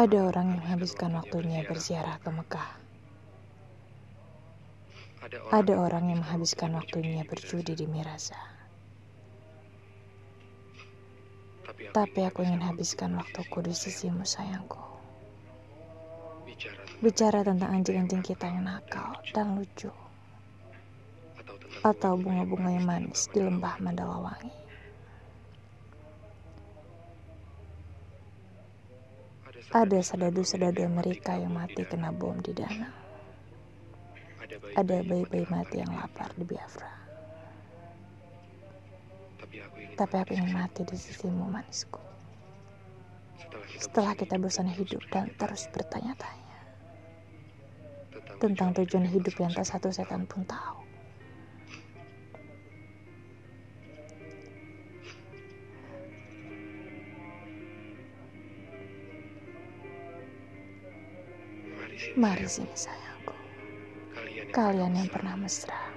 Ada orang yang menghabiskan waktunya berziarah ke Mekah. Ada orang yang menghabiskan waktunya berjudi di Mirasa. Tapi aku ingin habiskan waktuku di sisimu sayangku. Bicara tentang anjing-anjing kita yang nakal dan lucu. Atau bunga-bunga yang manis di lembah Mandalawangi. Ada sedadu-sedadu Amerika yang mati kena bom di danau. Ada bayi-bayi mati yang lapar di Biafra. Tapi aku ingin mati di sisimu manisku. Setelah kita bosan hidup dan terus bertanya-tanya tentang tujuan hidup yang tak satu setan pun tahu. Mari sini sayangku. Kalian yang pernah mesra,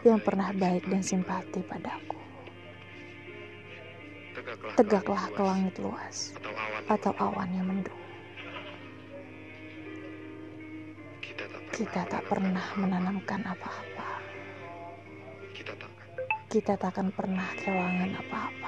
yang pernah baik dan simpati padaku. Tegaklah ke langit luas atau awan yang mendung. Kita tak pernah menanamkan apa-apa. Kita tak akan pernah kehilangan apa-apa.